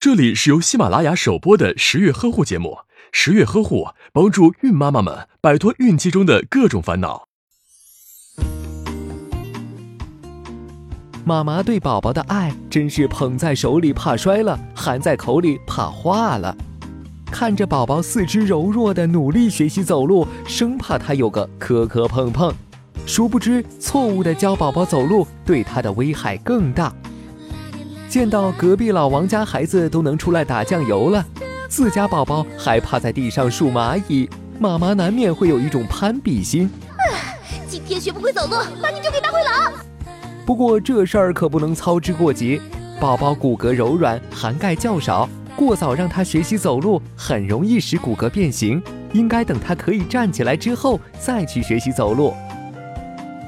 这里是由喜马拉雅首播的十月呵护节目，十月呵护帮助孕妈妈们摆脱孕期中的各种烦恼。妈妈对宝宝的爱真是捧在手里怕摔了，含在口里怕化了。看着宝宝四肢柔弱的努力学习走路，生怕他有个磕磕碰碰，殊不知错误的教宝宝走路对他的危害更大。见到隔壁老王家孩子都能出来打酱油了，自家宝宝还趴在地上数蚂蚁，妈妈难免会有一种攀比心。今天学不会走路，把你就给大灰狼。不过这事儿可不能操之过急，宝宝骨骼柔软，含钙较少，过早让他学习走路，很容易使骨骼变形。应该等他可以站起来之后再去学习走路。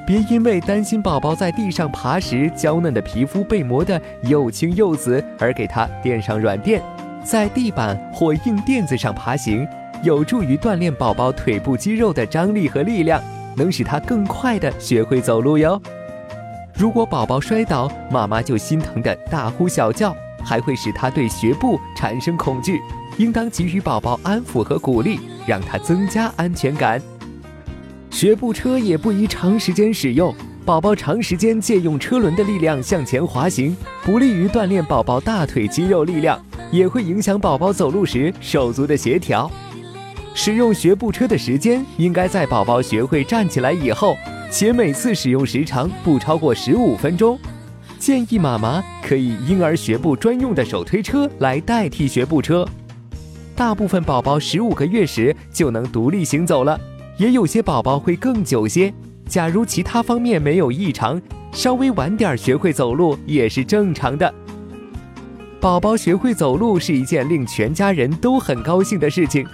别因为担心宝宝在地上爬时娇嫩的皮肤被磨得又青又紫，而给他垫上软垫，在地板或硬垫子上爬行，有助于锻炼宝宝腿部肌肉的张力和力量，能使他更快地学会走路哟。如果宝宝摔倒，妈妈就心疼的大呼小叫，还会使他对学步产生恐惧，应当给予宝宝安抚和鼓励，让他增加安全感。学步车也不宜长时间使用，宝宝长时间借用车轮的力量向前滑行，不利于锻炼宝宝大腿肌肉力量，也会影响宝宝走路时手足的协调。使用学步车的时间应该在宝宝学会站起来以后，且每次使用时长不超过十五分钟。建议妈妈可以婴儿学步专用的手推车来代替学步车。大部分宝宝十五个月时就能独立行走了。也有些宝宝会更久些。假如其他方面没有异常，稍微晚点学会走路也是正常的。宝宝学会走路是一件令全家人都很高兴的事情。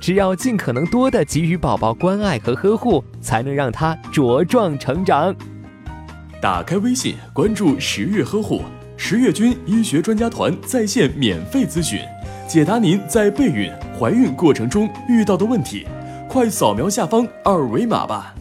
只要尽可能多的给予宝宝关爱和呵护，才能让他茁壮成长。打开微信，关注十月呵护，十月军医学专家团在线免费咨询，解答您在备孕、怀孕过程中遇到的问题。快扫描下方二维码吧。